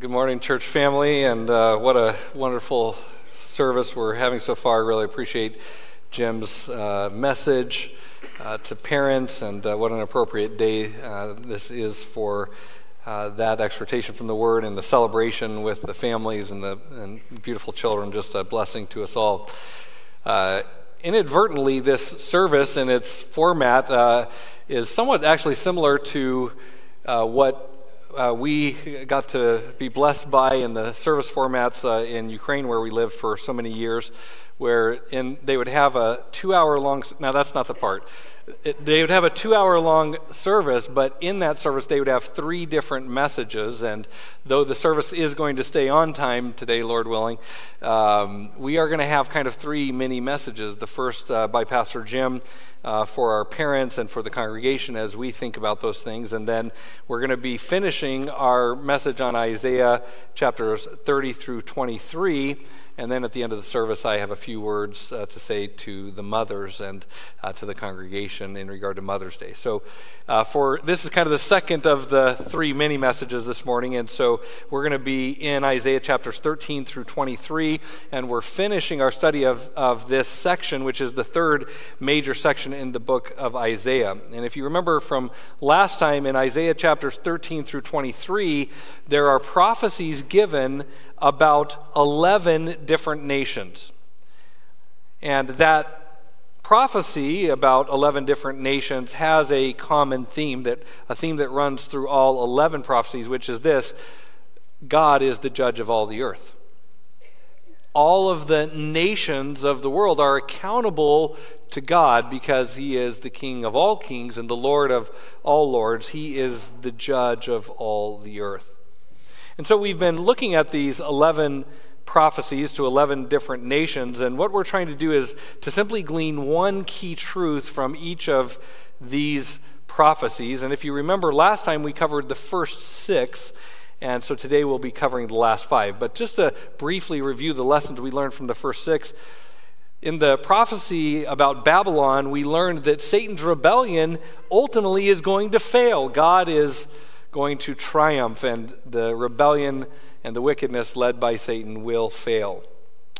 Good morning, church family, and uh, what a wonderful service we're having so far. I really appreciate Jim's uh, message uh, to parents, and uh, what an appropriate day uh, this is for uh, that exhortation from the Word and the celebration with the families and the and beautiful children. Just a blessing to us all. inadvertently, this service and its format is somewhat actually similar to what uh, we got to be blessed by in the service formats uh, in Ukraine, where we lived for so many years, where in, they would have a two hour long, now that's not the part. It, they would have a two hour long service, but in that service, they would have three different messages. And though the service is going to stay on time today, Lord willing, um, we are going to have kind of three mini messages. The first uh, by Pastor Jim uh, for our parents and for the congregation as we think about those things. And then we're going to be finishing our message on Isaiah chapters 30 through 23. And then at the end of the service, I have a few words uh, to say to the mothers and uh, to the congregation in regard to Mother's Day. So, uh, for this is kind of the second of the three mini messages this morning. And so, we're going to be in Isaiah chapters 13 through 23, and we're finishing our study of, of this section, which is the third major section in the book of Isaiah. And if you remember from last time in Isaiah chapters 13 through 23, there are prophecies given about 11 different nations. And that prophecy about 11 different nations has a common theme that a theme that runs through all 11 prophecies which is this God is the judge of all the earth. All of the nations of the world are accountable to God because he is the king of all kings and the lord of all lords. He is the judge of all the earth. And so we've been looking at these 11 prophecies to 11 different nations, and what we're trying to do is to simply glean one key truth from each of these prophecies. And if you remember, last time we covered the first six, and so today we'll be covering the last five. But just to briefly review the lessons we learned from the first six, in the prophecy about Babylon, we learned that Satan's rebellion ultimately is going to fail. God is going to triumph, and the rebellion and the wickedness led by Satan will fail.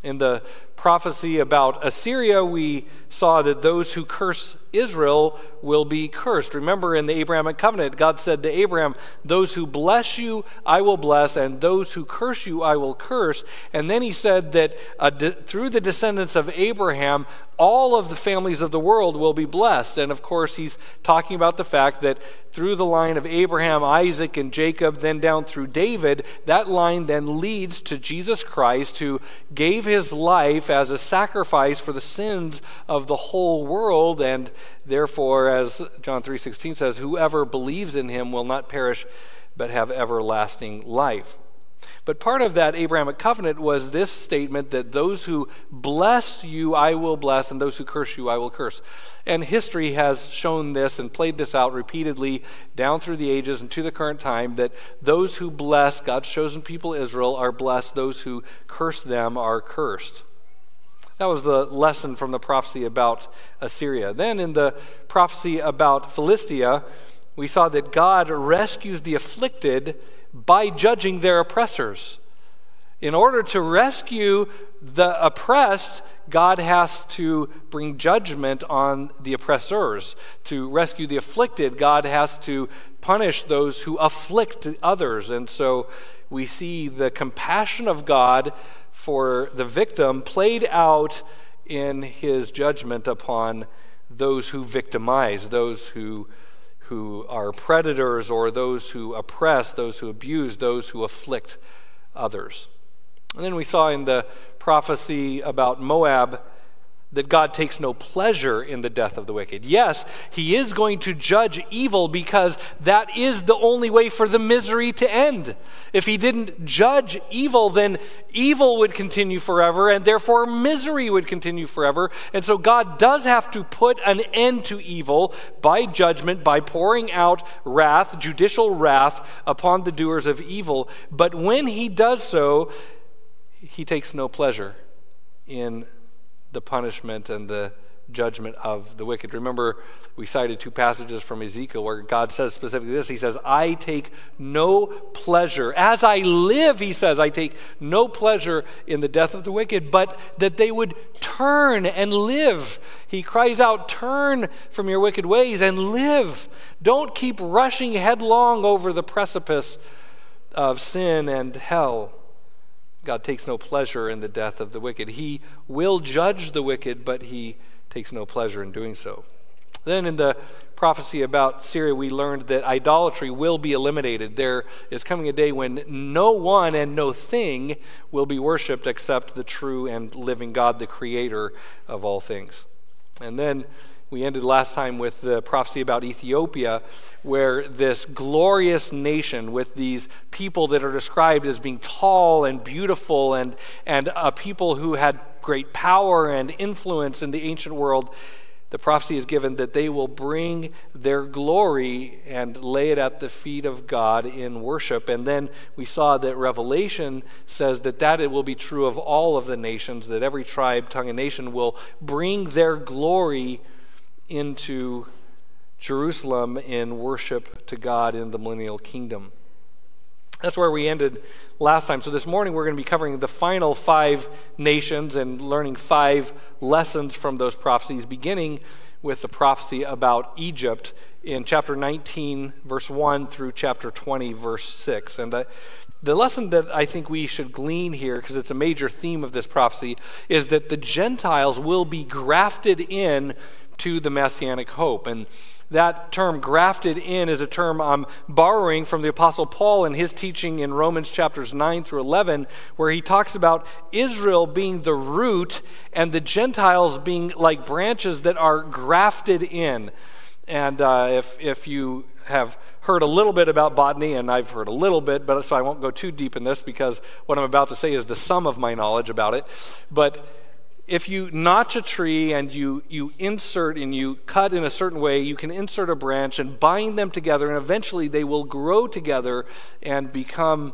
In the prophecy about Assyria, we saw that those who curse Israel will be cursed. Remember in the Abrahamic covenant, God said to Abraham, Those who bless you, I will bless, and those who curse you, I will curse. And then he said that uh, de- through the descendants of Abraham, all of the families of the world will be blessed. And of course, he's talking about the fact that through the line of Abraham, Isaac, and Jacob, then down through David, that line then leads to Jesus Christ, who gave his life as a sacrifice for the sins of the whole world. And therefore, as John 3.16 says, whoever believes in him will not perish, but have everlasting life. But part of that Abrahamic covenant was this statement that those who bless you, I will bless, and those who curse you, I will curse. And history has shown this and played this out repeatedly down through the ages and to the current time that those who bless God's chosen people, Israel, are blessed. Those who curse them are cursed. That was the lesson from the prophecy about Assyria. Then in the prophecy about Philistia, we saw that God rescues the afflicted by judging their oppressors. In order to rescue the oppressed, God has to bring judgment on the oppressors. To rescue the afflicted, God has to punish those who afflict others. And so we see the compassion of God for the victim played out in his judgment upon those who victimize, those who who are predators or those who oppress, those who abuse, those who afflict others. And then we saw in the prophecy about Moab that God takes no pleasure in the death of the wicked. Yes, He is going to judge evil because that is the only way for the misery to end. If He didn't judge evil, then evil would continue forever and therefore misery would continue forever. And so God does have to put an end to evil by judgment, by pouring out wrath, judicial wrath upon the doers of evil. But when He does so, He takes no pleasure in the punishment and the judgment of the wicked. Remember, we cited two passages from Ezekiel where God says specifically this He says, I take no pleasure. As I live, He says, I take no pleasure in the death of the wicked, but that they would turn and live. He cries out, Turn from your wicked ways and live. Don't keep rushing headlong over the precipice of sin and hell. God takes no pleasure in the death of the wicked. He will judge the wicked, but He takes no pleasure in doing so. Then in the prophecy about Syria, we learned that idolatry will be eliminated. There is coming a day when no one and no thing will be worshiped except the true and living God, the creator of all things. And then we ended last time with the prophecy about Ethiopia, where this glorious nation, with these people that are described as being tall and beautiful and, and a people who had great power and influence in the ancient world, the prophecy is given that they will bring their glory and lay it at the feet of God in worship. And then we saw that Revelation says that that it will be true of all of the nations, that every tribe, tongue, and nation will bring their glory into Jerusalem in worship to God in the millennial kingdom. That's where we ended last time. So this morning we're going to be covering the final five nations and learning five lessons from those prophecies, beginning with the prophecy about Egypt in chapter 19, verse 1 through chapter 20, verse 6. And the lesson that I think we should glean here, because it's a major theme of this prophecy, is that the Gentiles will be grafted in to the messianic hope. And that term grafted in is a term I'm borrowing from the Apostle Paul in his teaching in Romans chapters 9 through 11, where he talks about Israel being the root and the Gentiles being like branches that are grafted in. And uh, if, if you have heard a little bit about botany, and I've heard a little bit, but so I won't go too deep in this because what I'm about to say is the sum of my knowledge about it. But if you notch a tree and you, you insert and you cut in a certain way, you can insert a branch and bind them together, and eventually they will grow together and become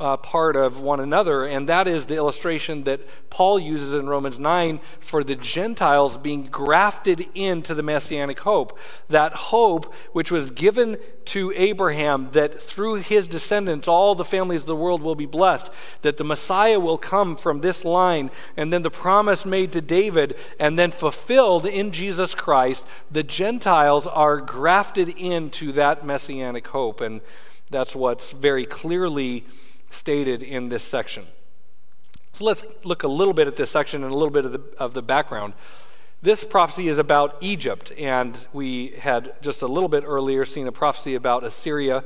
uh, part of one another. And that is the illustration that Paul uses in Romans 9 for the Gentiles being grafted into the messianic hope. That hope which was given to Abraham, that through his descendants all the families of the world will be blessed, that the Messiah will come from this line, and then the promise made to David, and then fulfilled in Jesus Christ, the Gentiles are grafted into that messianic hope. And that's what's very clearly stated in this section. So let's look a little bit at this section and a little bit of the, of the background. This prophecy is about Egypt, and we had just a little bit earlier seen a prophecy about Assyria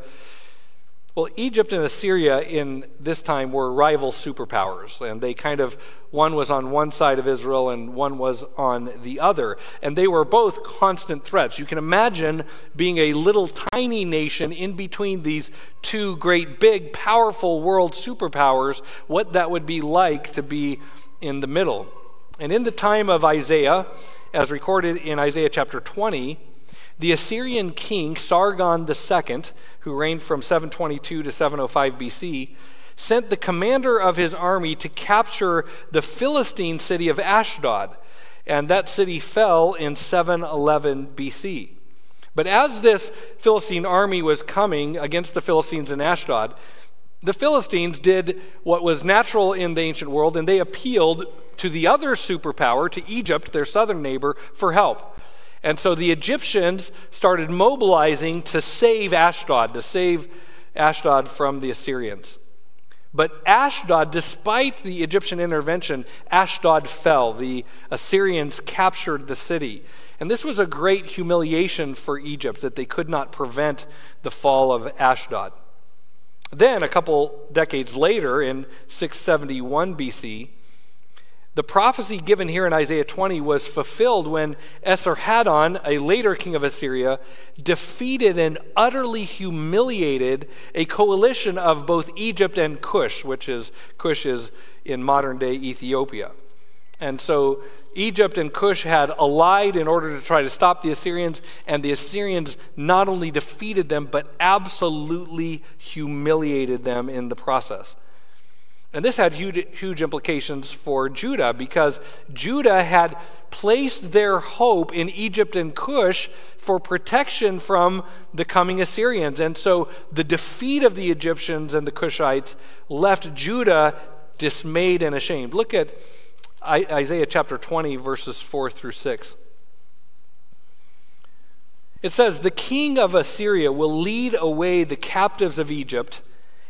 well, Egypt and Assyria in this time were rival superpowers, and they kind of, one was on one side of Israel and one was on the other. And they were both constant threats. You can imagine being a little tiny nation in between these two great, big, powerful world superpowers, what that would be like to be in the middle. And in the time of Isaiah, as recorded in Isaiah chapter 20, the Assyrian king Sargon II, who reigned from 722 to 705 BC, sent the commander of his army to capture the Philistine city of Ashdod, and that city fell in 711 BC. But as this Philistine army was coming against the Philistines in Ashdod, the Philistines did what was natural in the ancient world, and they appealed to the other superpower, to Egypt, their southern neighbor, for help. And so the Egyptians started mobilizing to save Ashdod, to save Ashdod from the Assyrians. But Ashdod, despite the Egyptian intervention, Ashdod fell. The Assyrians captured the city. And this was a great humiliation for Egypt that they could not prevent the fall of Ashdod. Then, a couple decades later, in 671 BC, the prophecy given here in Isaiah 20 was fulfilled when Esarhaddon, a later king of Assyria, defeated and utterly humiliated a coalition of both Egypt and Cush, which is Cush is in modern day Ethiopia. And so Egypt and Cush had allied in order to try to stop the Assyrians, and the Assyrians not only defeated them, but absolutely humiliated them in the process. And this had huge, huge, implications for Judah because Judah had placed their hope in Egypt and Cush for protection from the coming Assyrians. And so the defeat of the Egyptians and the Cushites left Judah dismayed and ashamed. Look at Isaiah chapter 20, verses 4 through 6. It says, The king of Assyria will lead away the captives of Egypt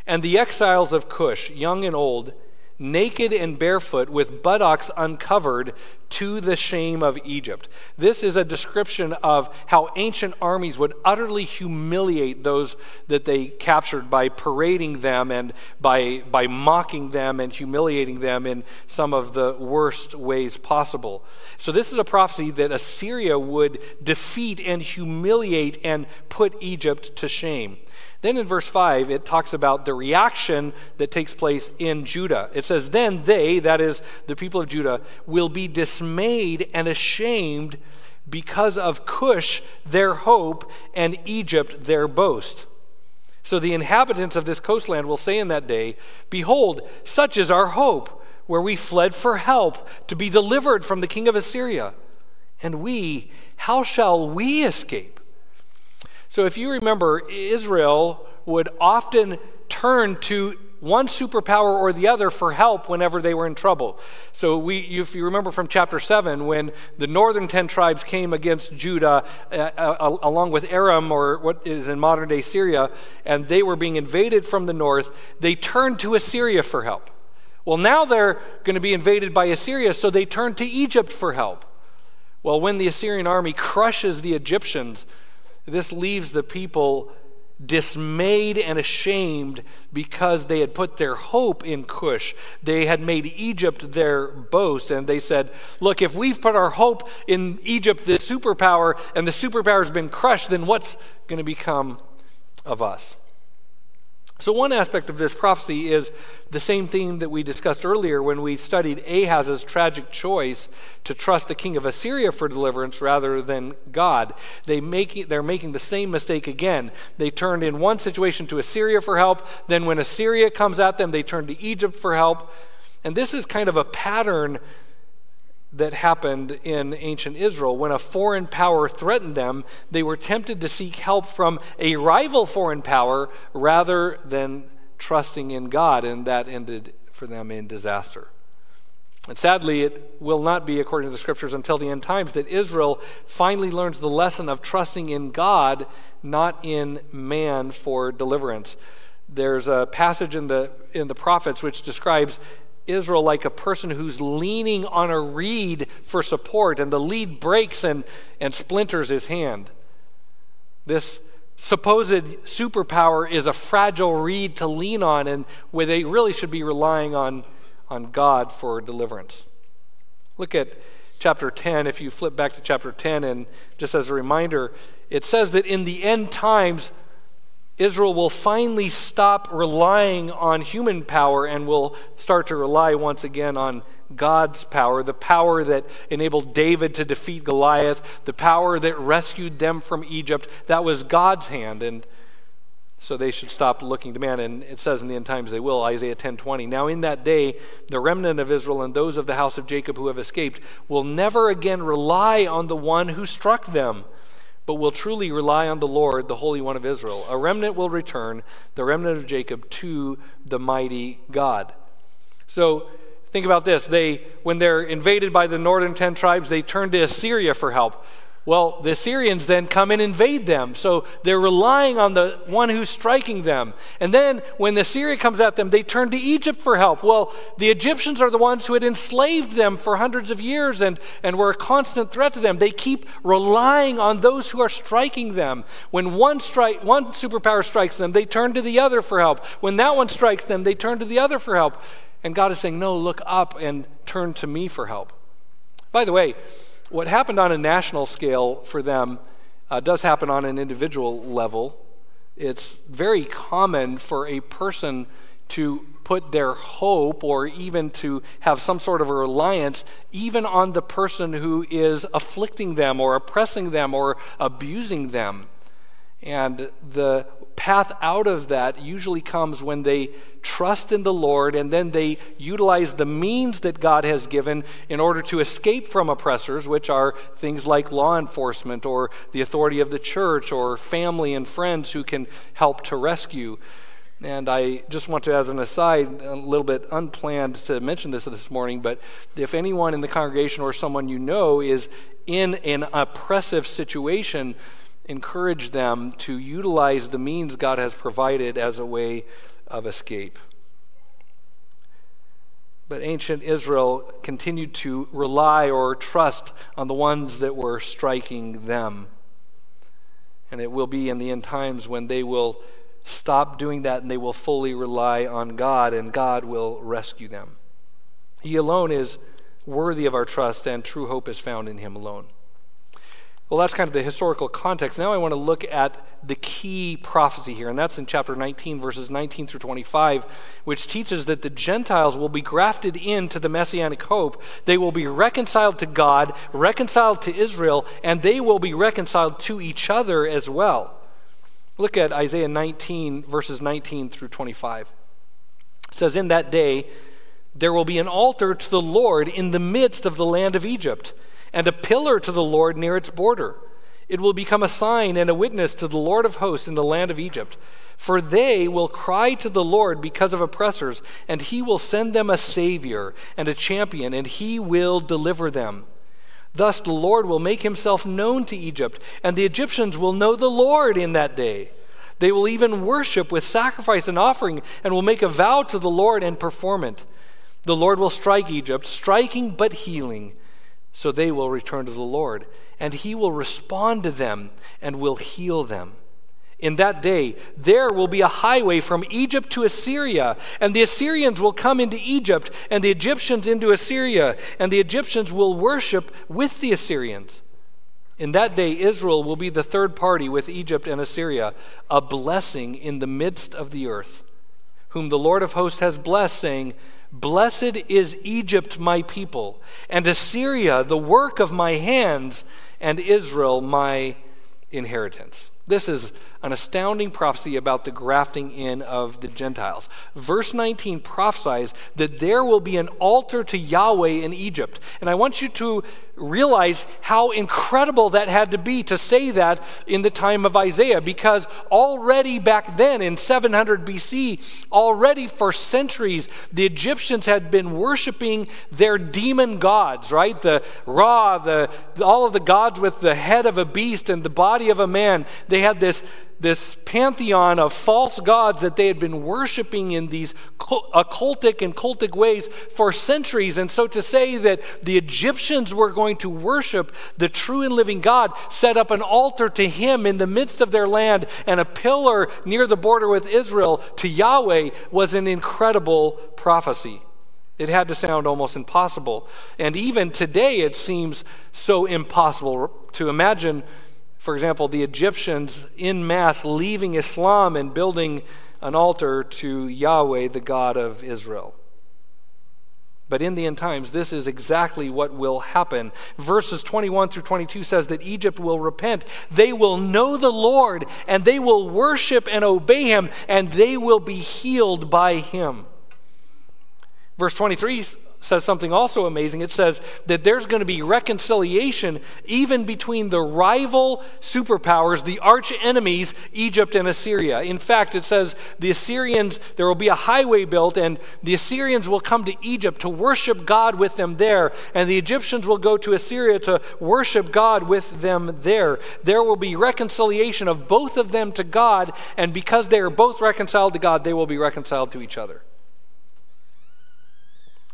and the exiles of Cush, young and old naked and barefoot, with buttocks uncovered, to the shame of Egypt. This is a description of how ancient armies would utterly humiliate those that they captured by parading them and by, by mocking them and humiliating them in some of the worst ways possible. So, this is a prophecy that Assyria would defeat and humiliate and put Egypt to shame. Then in verse 5, it talks about the reaction that takes place in Judah. It says, Then they, that is the people of Judah, will be dismayed and ashamed because of Cush, their hope, and Egypt, their boast. So the inhabitants of this coastland will say in that day, Behold, such is our hope, where we fled for help to be delivered from the king of Assyria. And we, how shall we escape? So, if you remember, Israel would often turn to one superpower or the other for help whenever they were in trouble. So, we, if you remember from chapter 7, when the northern 10 tribes came against Judah, uh, uh, along with Aram, or what is in modern day Syria, and they were being invaded from the north, they turned to Assyria for help. Well, now they're going to be invaded by Assyria, so they turn to Egypt for help. Well, when the Assyrian army crushes the Egyptians, this leaves the people dismayed and ashamed because they had put their hope in Cush. They had made Egypt their boast, and they said, Look, if we've put our hope in Egypt, the superpower, and the superpower has been crushed, then what's going to become of us? So, one aspect of this prophecy is the same theme that we discussed earlier when we studied Ahaz's tragic choice to trust the king of Assyria for deliverance rather than God. They make, they're making the same mistake again. They turned in one situation to Assyria for help, then, when Assyria comes at them, they turn to Egypt for help. And this is kind of a pattern that happened in ancient Israel. When a foreign power threatened them, they were tempted to seek help from a rival foreign power rather than trusting in God, and that ended for them in disaster. And sadly, it will not be, according to the scriptures, until the end times that Israel finally learns the lesson of trusting in God, not in man, for deliverance. There's a passage in the, in the prophets which describes Israel like a person who's leaning on a reed for support, and the reed breaks and, and splinters his hand. This supposed superpower is a fragile reed to lean on, and where they really should be relying on, on God for deliverance. Look at chapter 10. If you flip back to chapter 10, and just as a reminder, it says that in the end times, Israel will finally stop relying on human power and will start to rely once again on God's power, the power that enabled David to defeat Goliath, the power that rescued them from Egypt. That was God's hand. And so they should stop looking to man. And it says in the end times they will, Isaiah 10:20. Now in that day, the remnant of Israel and those of the house of Jacob who have escaped will never again rely on the one who struck them but will truly rely on the Lord, the Holy One of Israel. A remnant will return, the remnant of Jacob, to the mighty God. So think about this. They, when they're invaded by the northern ten tribes, they turn to Assyria for help. Well, the Assyrians then come and invade them. So they're relying on the one who's striking them. And then when the Syria comes at them, they turn to Egypt for help. Well, the Egyptians are the ones who had enslaved them for hundreds of years and, and were a constant threat to them. They keep relying on those who are striking them. When one, strike, one superpower strikes them, they turn to the other for help. When that one strikes them, they turn to the other for help. And God is saying, No, look up and turn to me for help. By the way, what happened on a national scale for them uh, does happen on an individual level. It's very common for a person to put their hope or even to have some sort of a reliance even on the person who is afflicting them or oppressing them or abusing them. And the path out of that usually comes when they trust in the Lord and then they utilize the means that God has given in order to escape from oppressors, which are things like law enforcement or the authority of the church or family and friends who can help to rescue. And I just want to, as an aside, a little bit unplanned to mention this this morning, but if anyone in the congregation or someone you know is in an oppressive situation, encourage them to utilize the means God has provided as a way of escape. But ancient Israel continued to rely or trust on the ones that were striking them. And it will be in the end times when they will stop doing that and they will fully rely on God, and God will rescue them. He alone is worthy of our trust, and true hope is found in Him alone. Well, that's kind of the historical context. Now I want to look at the key prophecy here, and that's in chapter 19, verses 19 through 25, which teaches that the Gentiles will be grafted into the messianic hope. They will be reconciled to God, reconciled to Israel, and they will be reconciled to each other as well. Look at Isaiah 19, verses 19 through 25. It says, In that day there will be an altar to the Lord in the midst of the land of Egypt and a pillar to the Lord near its border. It will become a sign and a witness to the Lord of hosts in the land of Egypt. For they will cry to the Lord because of oppressors, and he will send them a Savior and a champion, and he will deliver them. Thus the Lord will make himself known to Egypt, and the Egyptians will know the Lord in that day. They will even worship with sacrifice and offering, and will make a vow to the Lord and perform it. The Lord will strike Egypt, striking but healing so they will return to the Lord, and he will respond to them and will heal them. In that day, there will be a highway from Egypt to Assyria, and the Assyrians will come into Egypt, and the Egyptians into Assyria, and the Egyptians will worship with the Assyrians. In that day, Israel will be the third party with Egypt and Assyria, a blessing in the midst of the earth, whom the Lord of hosts has blessed, saying, Blessed is Egypt, my people, and Assyria, the work of my hands, and Israel, my inheritance. This is an astounding prophecy about the grafting in of the Gentiles. Verse 19 prophesies that there will be an altar to Yahweh in Egypt. And I want you to realize how incredible that had to be to say that in the time of Isaiah, because already back then in 700 BC, already for centuries, the Egyptians had been worshiping their demon gods, right? The Ra, the, all of the gods with the head of a beast and the body of a man. They had this this pantheon of false gods that they had been worshiping in these occultic and cultic ways for centuries. And so to say that the Egyptians were going to worship the true and living God, set up an altar to him in the midst of their land and a pillar near the border with Israel to Yahweh was an incredible prophecy. It had to sound almost impossible. And even today, it seems so impossible to imagine for example, the Egyptians in mass leaving Islam and building an altar to Yahweh, the God of Israel. But in the end times, this is exactly what will happen. Verses 21 through 22 says that Egypt will repent. They will know the Lord, and they will worship and obey him, and they will be healed by him. Verse 23 says something also amazing. It says that there's going to be reconciliation even between the rival superpowers, the arch enemies, Egypt and Assyria. In fact, it says the Assyrians, there will be a highway built, and the Assyrians will come to Egypt to worship God with them there, and the Egyptians will go to Assyria to worship God with them there. There will be reconciliation of both of them to God, and because they are both reconciled to God, they will be reconciled to each other.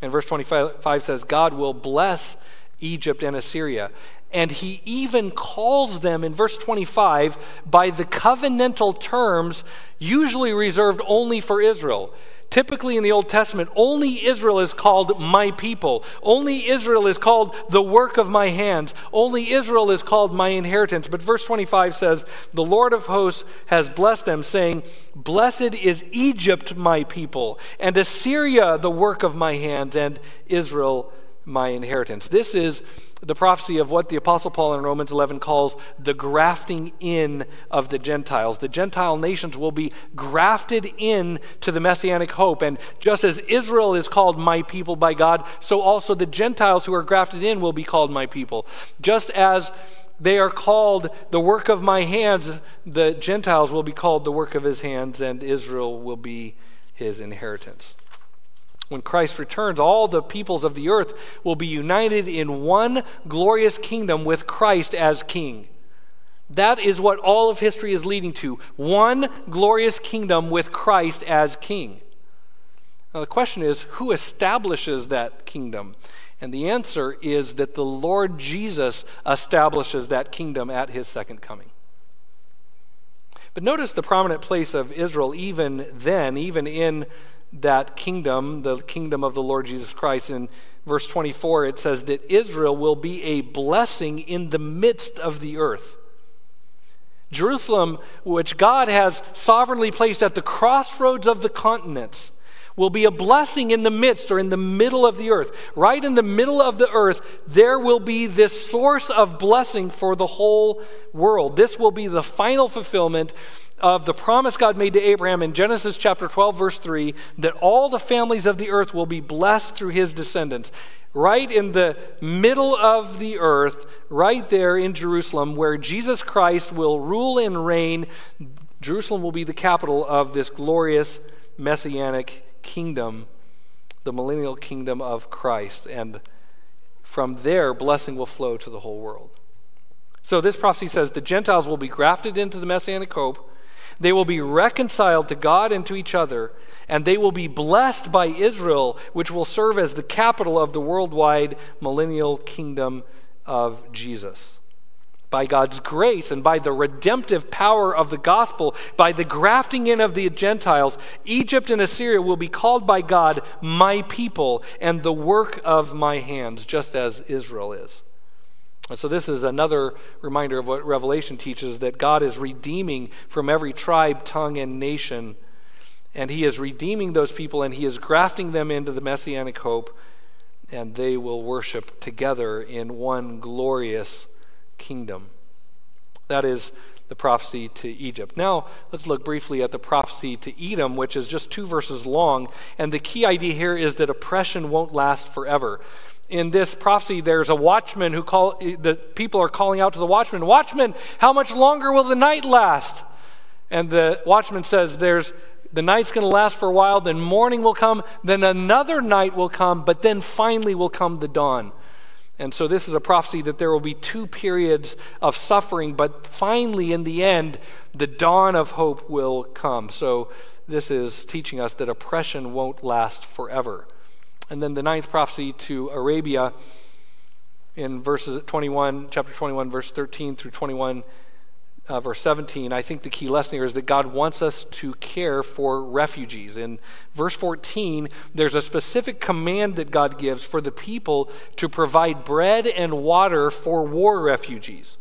And verse 25 says, God will bless Egypt and Assyria. And he even calls them in verse 25 by the covenantal terms usually reserved only for Israel. Typically in the Old Testament, only Israel is called my people. Only Israel is called the work of my hands. Only Israel is called my inheritance. But verse 25 says, The Lord of hosts has blessed them, saying, Blessed is Egypt, my people, and Assyria, the work of my hands, and Israel, my inheritance. This is the prophecy of what the Apostle Paul in Romans 11 calls the grafting in of the Gentiles. The Gentile nations will be grafted in to the messianic hope. And just as Israel is called my people by God, so also the Gentiles who are grafted in will be called my people. Just as they are called the work of my hands, the Gentiles will be called the work of his hands, and Israel will be his inheritance. When Christ returns, all the peoples of the earth will be united in one glorious kingdom with Christ as king. That is what all of history is leading to one glorious kingdom with Christ as king. Now, the question is who establishes that kingdom? And the answer is that the Lord Jesus establishes that kingdom at his second coming. But notice the prominent place of Israel even then, even in that kingdom, the kingdom of the Lord Jesus Christ. In verse 24, it says that Israel will be a blessing in the midst of the earth. Jerusalem, which God has sovereignly placed at the crossroads of the continents, will be a blessing in the midst or in the middle of the earth. Right in the middle of the earth, there will be this source of blessing for the whole world. This will be the final fulfillment of the promise God made to Abraham in Genesis chapter 12, verse 3, that all the families of the earth will be blessed through his descendants. Right in the middle of the earth, right there in Jerusalem, where Jesus Christ will rule and reign, Jerusalem will be the capital of this glorious messianic kingdom, the millennial kingdom of Christ. And from there, blessing will flow to the whole world. So this prophecy says the Gentiles will be grafted into the messianic hope they will be reconciled to God and to each other, and they will be blessed by Israel, which will serve as the capital of the worldwide millennial kingdom of Jesus. By God's grace and by the redemptive power of the gospel, by the grafting in of the Gentiles, Egypt and Assyria will be called by God my people and the work of my hands, just as Israel is. And so, this is another reminder of what Revelation teaches that God is redeeming from every tribe, tongue, and nation. And He is redeeming those people and He is grafting them into the messianic hope, and they will worship together in one glorious kingdom. That is the prophecy to Egypt. Now, let's look briefly at the prophecy to Edom, which is just two verses long. And the key idea here is that oppression won't last forever in this prophecy, there's a watchman who call the people are calling out to the watchman, Watchman, how much longer will the night last? And the watchman says, There's the night's going to last for a while, then morning will come, then another night will come, but then finally will come the dawn. And so this is a prophecy that there will be two periods of suffering, but finally, in the end, the dawn of hope will come. So this is teaching us that oppression won't last forever. And then the ninth prophecy to Arabia in verses 21, chapter 21, verse 13 through 21, uh, verse 17, I think the key lesson here is that God wants us to care for refugees. In verse 14, there's a specific command that God gives for the people to provide bread and water for war refugees.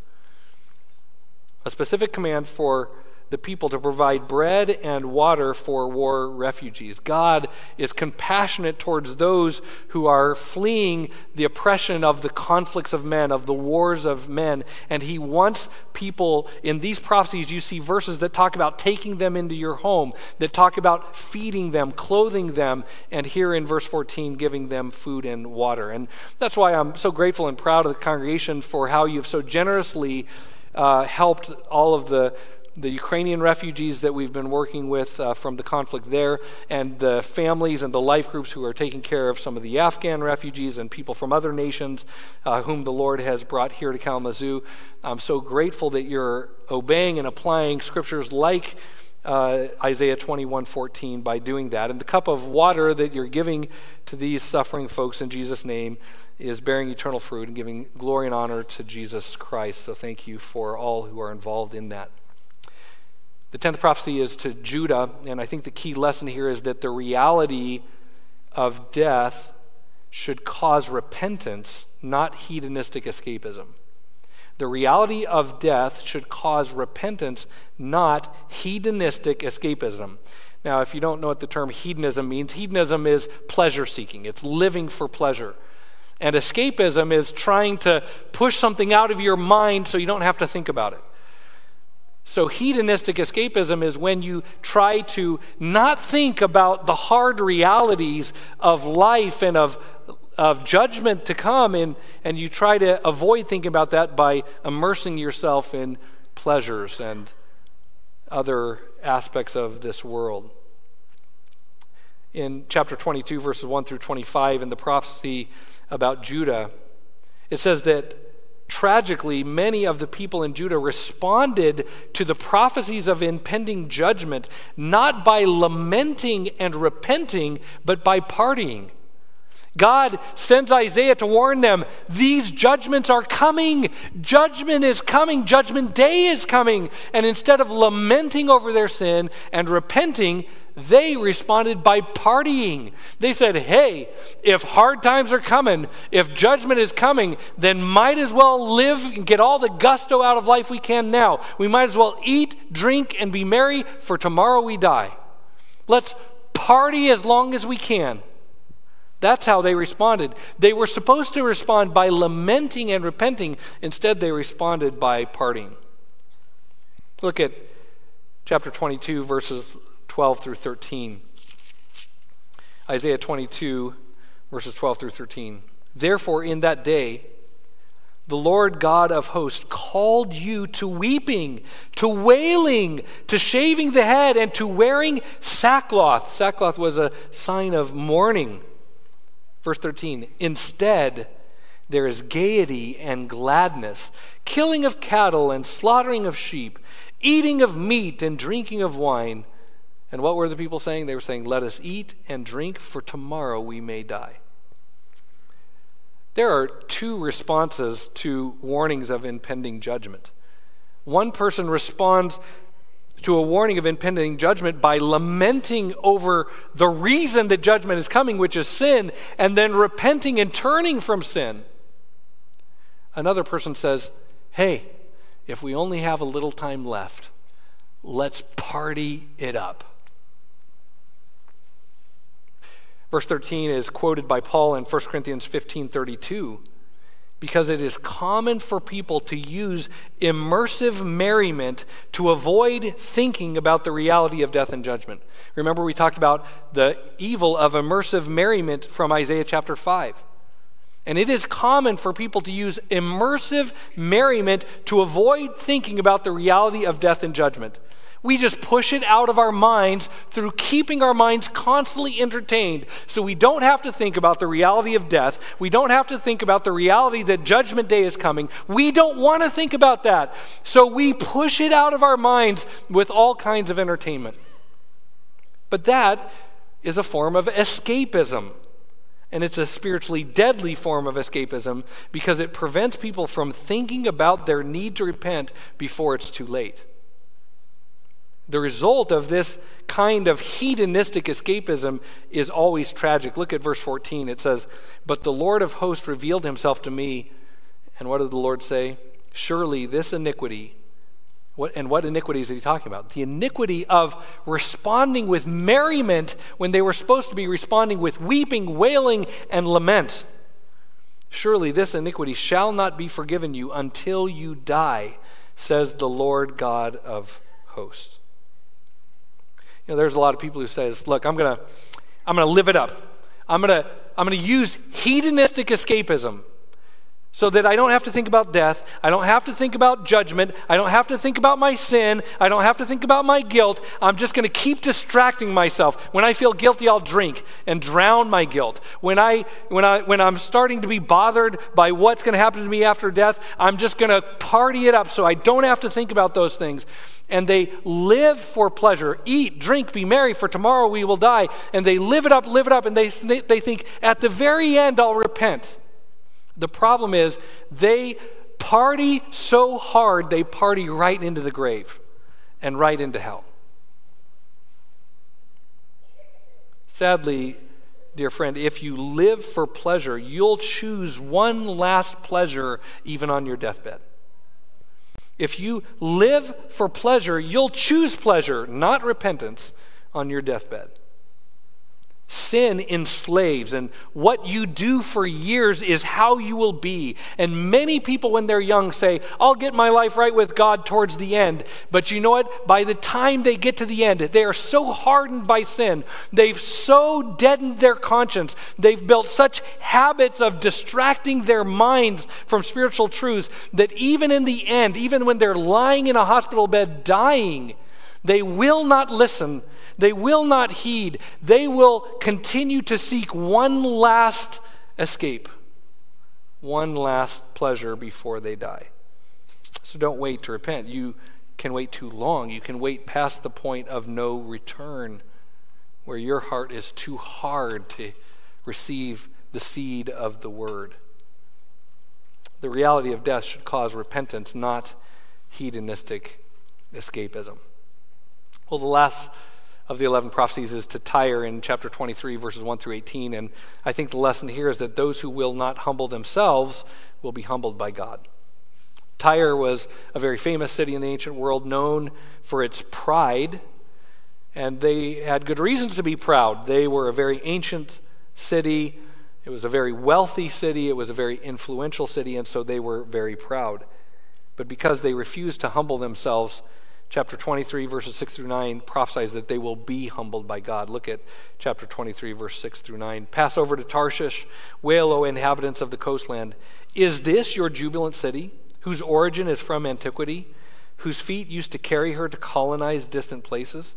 A specific command for the people to provide bread and water for war refugees. God is compassionate towards those who are fleeing the oppression of the conflicts of men, of the wars of men. And He wants people, in these prophecies, you see verses that talk about taking them into your home, that talk about feeding them, clothing them, and here in verse 14, giving them food and water. And that's why I'm so grateful and proud of the congregation for how you've so generously uh, helped all of the the Ukrainian refugees that we've been working with uh, from the conflict there, and the families and the life groups who are taking care of some of the Afghan refugees and people from other nations uh, whom the Lord has brought here to Kalamazoo. I'm so grateful that you're obeying and applying scriptures like uh, Isaiah 21:14 by doing that. And the cup of water that you're giving to these suffering folks in Jesus' name is bearing eternal fruit and giving glory and honor to Jesus Christ. So thank you for all who are involved in that. The tenth prophecy is to Judah, and I think the key lesson here is that the reality of death should cause repentance, not hedonistic escapism. The reality of death should cause repentance, not hedonistic escapism. Now, if you don't know what the term hedonism means, hedonism is pleasure seeking, it's living for pleasure. And escapism is trying to push something out of your mind so you don't have to think about it. So, hedonistic escapism is when you try to not think about the hard realities of life and of, of judgment to come, and, and you try to avoid thinking about that by immersing yourself in pleasures and other aspects of this world. In chapter 22, verses 1 through 25, in the prophecy about Judah, it says that tragically, many of the people in Judah responded to the prophecies of impending judgment not by lamenting and repenting, but by partying. God sends Isaiah to warn them these judgments are coming. Judgment is coming. Judgment day is coming. And instead of lamenting over their sin and repenting, they responded by partying. They said, hey, if hard times are coming, if judgment is coming, then might as well live and get all the gusto out of life we can now. We might as well eat, drink, and be merry, for tomorrow we die. Let's party as long as we can. That's how they responded. They were supposed to respond by lamenting and repenting. Instead, they responded by partying. Look at chapter 22, verses 12 through 13. Isaiah 22, verses 12 through 13. Therefore, in that day, the Lord God of hosts called you to weeping, to wailing, to shaving the head, and to wearing sackcloth. Sackcloth was a sign of mourning. Verse 13. Instead, there is gaiety and gladness, killing of cattle and slaughtering of sheep, eating of meat and drinking of wine and what were the people saying? They were saying, Let us eat and drink, for tomorrow we may die. There are two responses to warnings of impending judgment. One person responds to a warning of impending judgment by lamenting over the reason that judgment is coming, which is sin, and then repenting and turning from sin. Another person says, Hey, if we only have a little time left, let's party it up. Verse 13 is quoted by Paul in 1 Corinthians 15 32 because it is common for people to use immersive merriment to avoid thinking about the reality of death and judgment. Remember, we talked about the evil of immersive merriment from Isaiah chapter 5. And it is common for people to use immersive merriment to avoid thinking about the reality of death and judgment. We just push it out of our minds through keeping our minds constantly entertained so we don't have to think about the reality of death. We don't have to think about the reality that judgment day is coming. We don't want to think about that. So we push it out of our minds with all kinds of entertainment. But that is a form of escapism. And it's a spiritually deadly form of escapism because it prevents people from thinking about their need to repent before it's too late. The result of this kind of hedonistic escapism is always tragic. Look at verse 14. It says, But the Lord of hosts revealed himself to me. And what did the Lord say? Surely this iniquity, what, and what iniquity is he talking about? The iniquity of responding with merriment when they were supposed to be responding with weeping, wailing, and lament. Surely this iniquity shall not be forgiven you until you die, says the Lord God of hosts. Know, there's a lot of people who says, "Look, I'm gonna, I'm gonna live it up. I'm gonna, I'm gonna use hedonistic escapism." so that I don't have to think about death. I don't have to think about judgment. I don't have to think about my sin. I don't have to think about my guilt. I'm just going to keep distracting myself. When I feel guilty, I'll drink and drown my guilt. When, I, when, I, when I'm starting to be bothered by what's going to happen to me after death, I'm just going to party it up so I don't have to think about those things and they live for pleasure. Eat drink be merry for tomorrow we will die. And they live it up live it up and they, they think at the very end i'll repent. The problem is they party so hard they party right into the grave and right into hell. Sadly dear friend if you live for pleasure you'll choose one last pleasure even on your deathbed if you live for pleasure, you'll choose pleasure, not repentance, on your deathbed. Sin enslaves, and what you do for years is how you will be. And many people, when they're young, say, I'll get my life right with God towards the end. But you know what? By the time they get to the end, they are so hardened by sin. They've so deadened their conscience. They've built such habits of distracting their minds from spiritual truths that even in the end, even when they're lying in a hospital bed dying, they will not listen they will not heed. They will continue to seek one last escape, one last pleasure before they die. So don't wait to repent. You can wait too long. You can wait past the point of no return, where your heart is too hard to receive the seed of the word. The reality of death should cause repentance, not hedonistic escapism. Well, the last of the 11 prophecies is to Tyre in chapter 23, verses 1 through 18. And I think the lesson here is that those who will not humble themselves will be humbled by God. Tyre was a very famous city in the ancient world, known for its pride, and they had good reasons to be proud. They were a very ancient city, it was a very wealthy city, it was a very influential city, and so they were very proud. But because they refused to humble themselves, chapter 23, verses 6 through 9, prophesies that they will be humbled by God. Look at chapter 23, verse 6 through 9. Pass over to Tarshish, wail, O inhabitants of the coastland. Is this your jubilant city, whose origin is from antiquity, whose feet used to carry her to colonize distant places?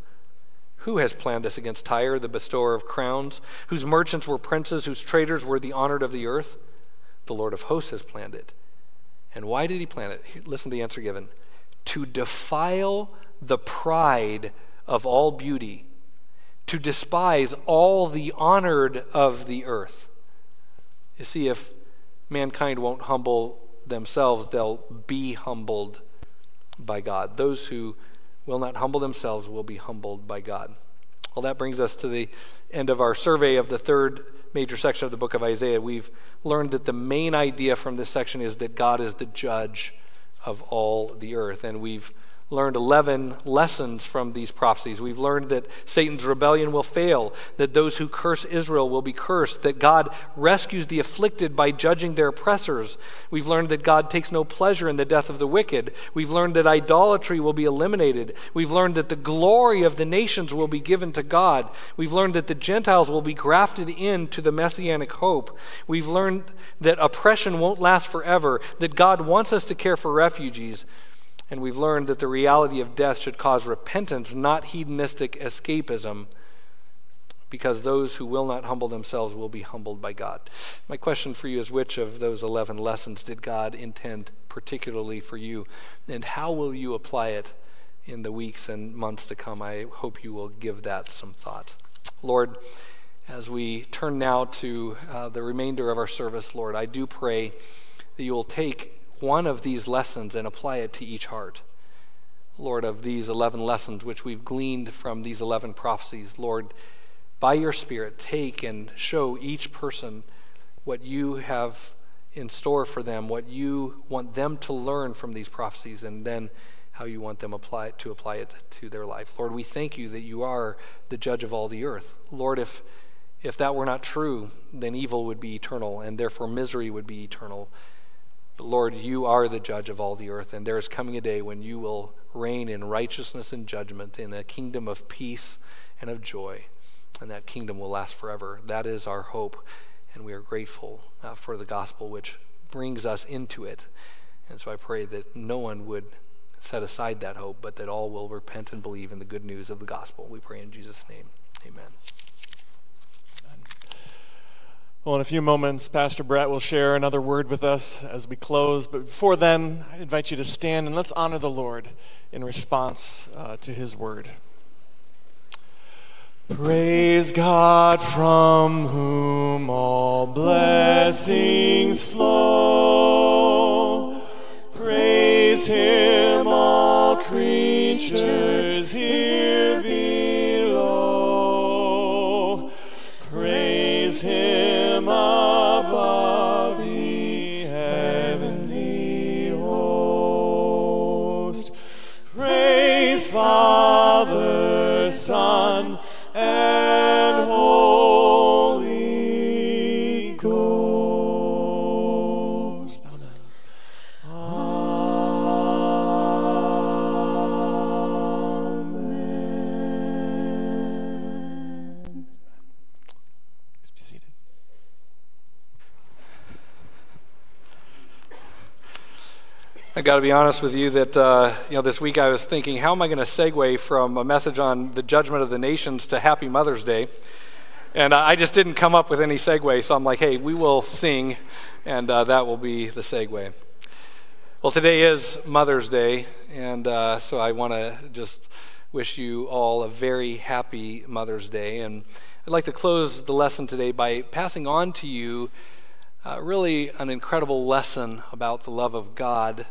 Who has planned this against Tyre, the bestower of crowns, whose merchants were princes, whose traders were the honored of the earth? The Lord of hosts has planned it. And why did he plan it? Listen to the answer given to defile the pride of all beauty, to despise all the honored of the earth. You see, if mankind won't humble themselves, they'll be humbled by God. Those who will not humble themselves will be humbled by God. Well, that brings us to the end of our survey of the third major section of the book of Isaiah. We've learned that the main idea from this section is that God is the judge of all the earth. And we've learned 11 lessons from these prophecies. We've learned that Satan's rebellion will fail, that those who curse Israel will be cursed, that God rescues the afflicted by judging their oppressors. We've learned that God takes no pleasure in the death of the wicked. We've learned that idolatry will be eliminated. We've learned that the glory of the nations will be given to God. We've learned that the Gentiles will be grafted into the messianic hope. We've learned that oppression won't last forever, that God wants us to care for refugees. And we've learned that the reality of death should cause repentance, not hedonistic escapism, because those who will not humble themselves will be humbled by God. My question for you is which of those 11 lessons did God intend particularly for you? And how will you apply it in the weeks and months to come? I hope you will give that some thought. Lord, as we turn now to uh, the remainder of our service, Lord, I do pray that you will take one of these lessons and apply it to each heart. Lord, of these 11 lessons which we've gleaned from these 11 prophecies, Lord, by your Spirit, take and show each person what you have in store for them, what you want them to learn from these prophecies, and then how you want them apply it, to apply it to their life. Lord, we thank you that you are the judge of all the earth. Lord, if, if that were not true, then evil would be eternal, and therefore misery would be eternal. But Lord, you are the judge of all the earth, and there is coming a day when you will reign in righteousness and judgment in a kingdom of peace and of joy, and that kingdom will last forever. That is our hope, and we are grateful uh, for the gospel which brings us into it. And so I pray that no one would set aside that hope, but that all will repent and believe in the good news of the gospel. We pray in Jesus' name. Amen. Well, in a few moments, Pastor Brett will share another word with us as we close. But before then, I invite you to stand and let's honor the Lord in response uh, to his word. Praise God from whom all blessings flow. Praise him, all creatures here below. Praise him I got to be honest with you that uh, you know this week I was thinking, how am I going to segue from a message on the judgment of the nations to Happy Mother's Day? And I just didn't come up with any segue, so I'm like, hey, we will sing, and uh, that will be the segue. Well, today is Mother's Day, and uh, so I want to just wish you all a very happy Mother's Day. And I'd like to close the lesson today by passing on to you uh, really an incredible lesson about the love of God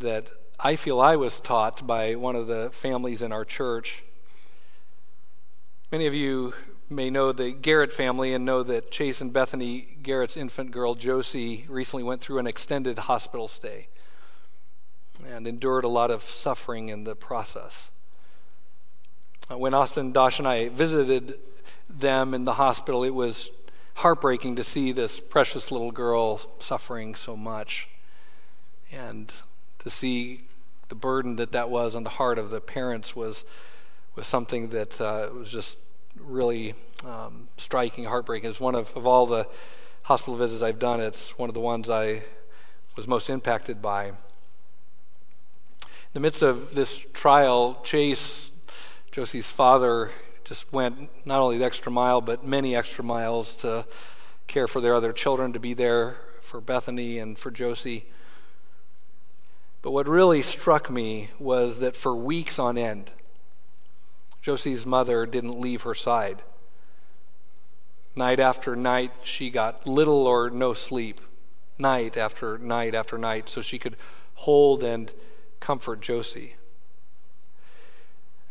that I feel I was taught by one of the families in our church. Many of you may know the Garrett family and know that Chase and Bethany Garrett's infant girl, Josie, recently went through an extended hospital stay and endured a lot of suffering in the process. Uh, when Austin, Dosh, and I visited them in the hospital, it was heartbreaking to see this precious little girl suffering so much. And to see the burden that that was on the heart of the parents was, was something that uh, was just really um, striking, heartbreaking. It's one of, of all the hospital visits I've done, it's one of the ones I was most impacted by. In the midst of this trial, Chase, Josie's father, just went not only the extra mile, but many extra miles to care for their other children, to be there for Bethany and for Josie. But what really struck me was that for weeks on end, Josie's mother didn't leave her side. Night after night, she got little or no sleep, night after night after night, so she could hold and comfort Josie.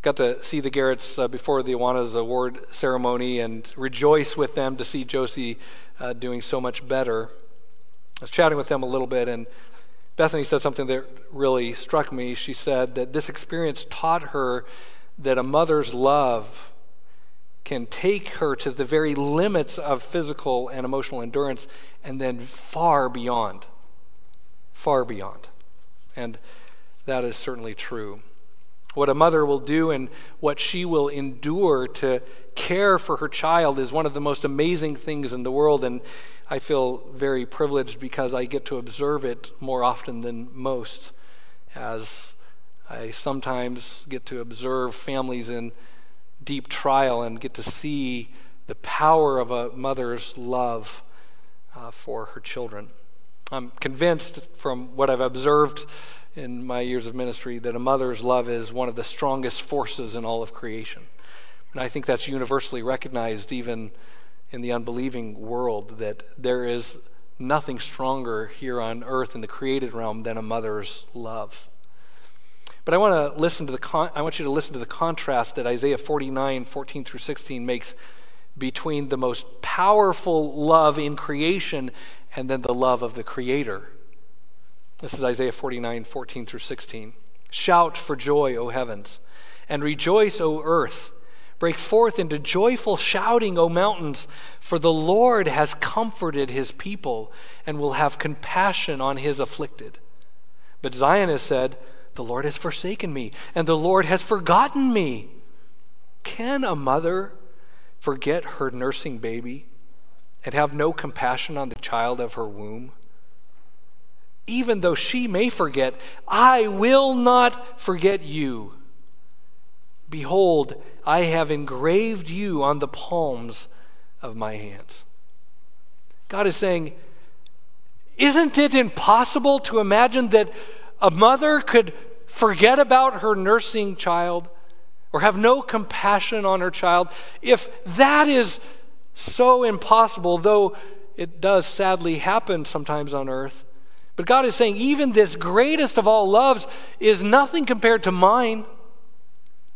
Got to see the Garretts uh, before the Awanas award ceremony and rejoice with them to see Josie uh, doing so much better. I was chatting with them a little bit, and Bethany said something that really struck me. She said that this experience taught her that a mother's love can take her to the very limits of physical and emotional endurance and then far beyond. Far beyond. And that is certainly true. What a mother will do and what she will endure to care for her child is one of the most amazing things in the world. And I feel very privileged because I get to observe it more often than most, as I sometimes get to observe families in deep trial and get to see the power of a mother's love uh, for her children. I'm convinced from what I've observed in my years of ministry that a mother's love is one of the strongest forces in all of creation. And I think that's universally recognized even in the unbelieving world that there is nothing stronger here on earth in the created realm than a mother's love. But I want to listen to the con- I want you to listen to the contrast that Isaiah 49, 14 through 16 makes between the most powerful love in creation and then the love of the Creator. This is Isaiah 49, 14 through 16. Shout for joy, O heavens, and rejoice, O earth. Break forth into joyful shouting, O mountains, for the Lord has comforted his people and will have compassion on his afflicted. But Zion has said, The Lord has forsaken me, and the Lord has forgotten me. Can a mother forget her nursing baby and have no compassion on the child of her womb? Even though she may forget, I will not forget you. Behold, I have engraved you on the palms of my hands. God is saying, Isn't it impossible to imagine that a mother could forget about her nursing child or have no compassion on her child? If that is so impossible, though it does sadly happen sometimes on earth, but God is saying, even this greatest of all loves is nothing compared to mine.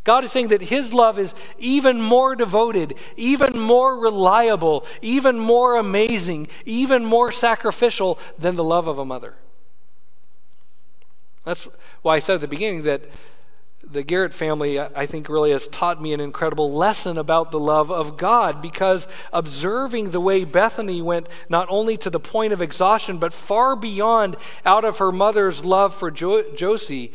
God is saying that His love is even more devoted, even more reliable, even more amazing, even more sacrificial than the love of a mother. That's why I said at the beginning that the Garrett family, I think, really has taught me an incredible lesson about the love of God because observing the way Bethany went not only to the point of exhaustion, but far beyond out of her mother's love for jo- Josie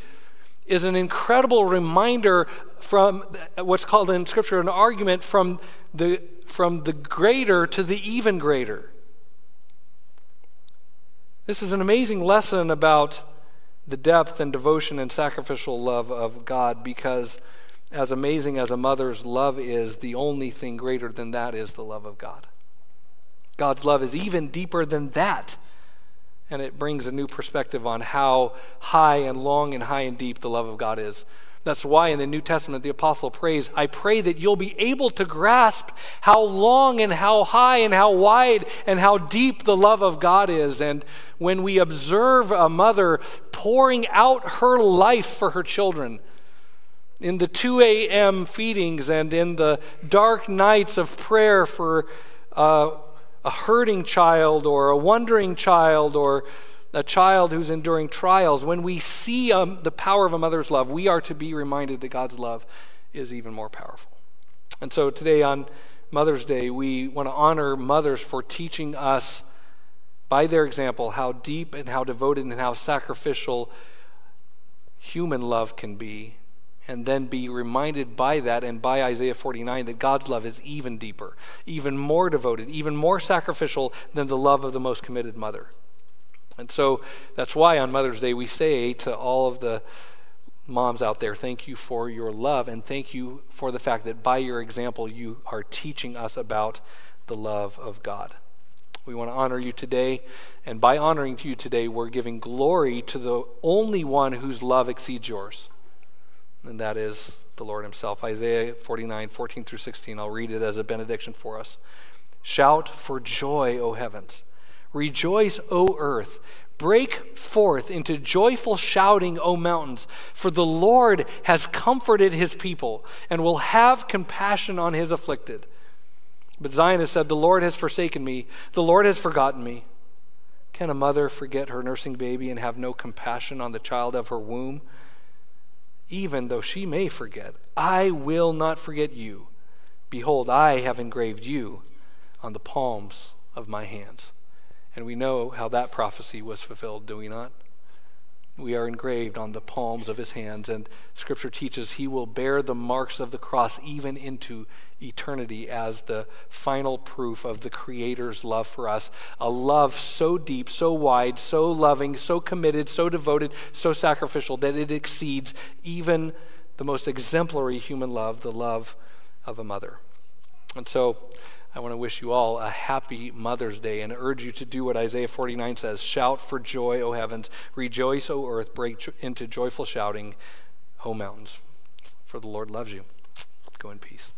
is an incredible reminder from what's called in Scripture an argument from the, from the greater to the even greater. This is an amazing lesson about the depth and devotion and sacrificial love of God because, as amazing as a mother's love is, the only thing greater than that is the love of God. God's love is even deeper than that. And it brings a new perspective on how high and long and high and deep the love of God is. That's why in the New Testament the apostle prays, I pray that you'll be able to grasp how long and how high and how wide and how deep the love of God is. And when we observe a mother pouring out her life for her children, in the 2 a.m. feedings and in the dark nights of prayer for uh, a hurting child or a wandering child or a child who's enduring trials, when we see um, the power of a mother's love, we are to be reminded that God's love is even more powerful. And so today on Mother's Day, we want to honor mothers for teaching us by their example how deep and how devoted and how sacrificial human love can be and then be reminded by that and by Isaiah 49 that God's love is even deeper, even more devoted, even more sacrificial than the love of the most committed mother. And so that's why on Mother's Day we say to all of the moms out there, thank you for your love and thank you for the fact that by your example you are teaching us about the love of God. We want to honor you today, and by honoring you today, we're giving glory to the only one whose love exceeds yours, and that is the Lord Himself. Isaiah 49, 14 through 16. I'll read it as a benediction for us. Shout for joy, O heavens Rejoice, O earth. Break forth into joyful shouting, O mountains, for the Lord has comforted his people and will have compassion on his afflicted. But Zion has said, The Lord has forsaken me, the Lord has forgotten me. Can a mother forget her nursing baby and have no compassion on the child of her womb? Even though she may forget, I will not forget you. Behold, I have engraved you on the palms of my hands. And we know how that prophecy was fulfilled, do we not? We are engraved on the palms of his hands, and Scripture teaches he will bear the marks of the cross even into eternity as the final proof of the Creator's love for us. A love so deep, so wide, so loving, so committed, so devoted, so sacrificial that it exceeds even the most exemplary human love, the love of a mother. And so, I want to wish you all a happy Mother's Day and urge you to do what Isaiah 49 says Shout for joy, O heavens, rejoice, O earth, break into joyful shouting, O mountains, for the Lord loves you. Go in peace.